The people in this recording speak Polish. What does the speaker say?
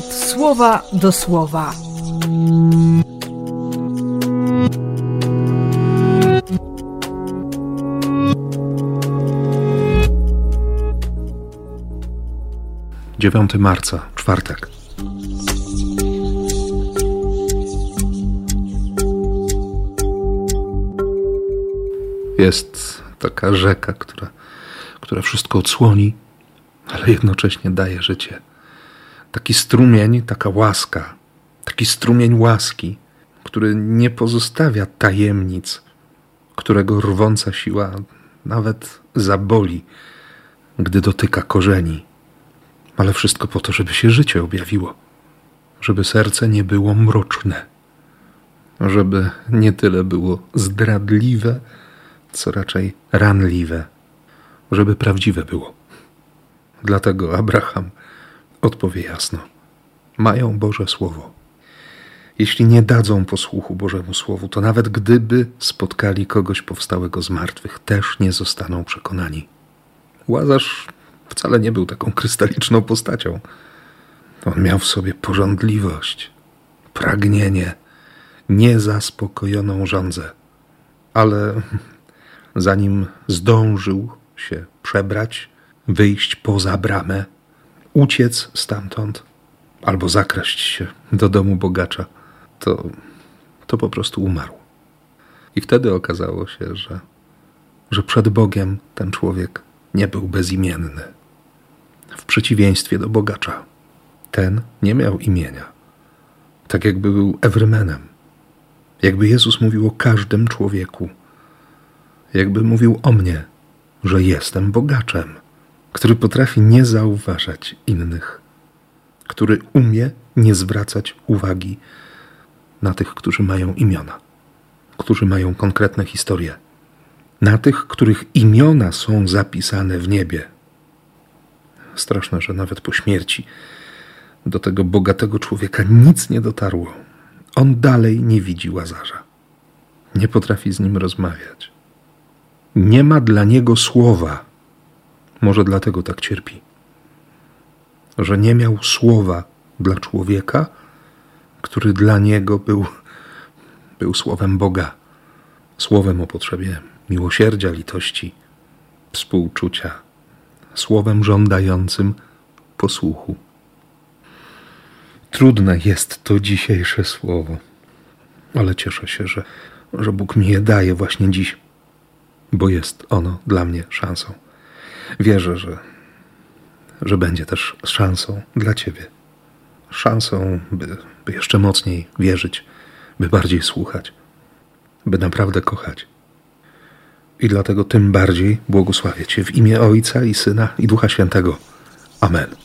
słowa do słowa. Dziewiąty marca, czwartek. Jest taka rzeka, która, która wszystko odsłoni, ale jednocześnie daje życie. Taki strumień, taka łaska, taki strumień łaski, który nie pozostawia tajemnic, którego rwąca siła nawet zaboli, gdy dotyka korzeni. Ale wszystko po to, żeby się życie objawiło, żeby serce nie było mroczne, żeby nie tyle było zdradliwe, co raczej ranliwe, żeby prawdziwe było. Dlatego Abraham odpowie jasno: Mają Boże Słowo. Jeśli nie dadzą posłuchu Bożemu Słowu, to nawet gdyby spotkali kogoś powstałego z martwych, też nie zostaną przekonani. Łazarz wcale nie był taką krystaliczną postacią. On miał w sobie porządliwość, pragnienie, niezaspokojoną żądzę. Ale zanim zdążył się przebrać, wyjść poza bramę, uciec stamtąd albo zakraść się do domu bogacza, to, to po prostu umarł. I wtedy okazało się, że, że przed Bogiem ten człowiek nie był bezimienny. W przeciwieństwie do bogacza, ten nie miał imienia. Tak jakby był Ewrymenem. Jakby Jezus mówił o każdym człowieku. Jakby mówił o mnie, że jestem bogaczem który potrafi nie zauważać innych, który umie nie zwracać uwagi na tych, którzy mają imiona, którzy mają konkretne historie, na tych, których imiona są zapisane w niebie. Straszne, że nawet po śmierci do tego bogatego człowieka nic nie dotarło. On dalej nie widzi łazarza. Nie potrafi z nim rozmawiać. Nie ma dla niego słowa może dlatego tak cierpi, że nie miał słowa dla człowieka, który dla niego był, był słowem Boga, słowem o potrzebie miłosierdzia, litości, współczucia, słowem żądającym posłuchu. Trudne jest to dzisiejsze słowo, ale cieszę się, że, że Bóg mi je daje właśnie dziś, bo jest ono dla mnie szansą. Wierzę, że, że będzie też szansą dla Ciebie. Szansą, by, by jeszcze mocniej wierzyć, by bardziej słuchać, by naprawdę kochać. I dlatego tym bardziej błogosławię Cię w imię Ojca i Syna i Ducha Świętego. Amen.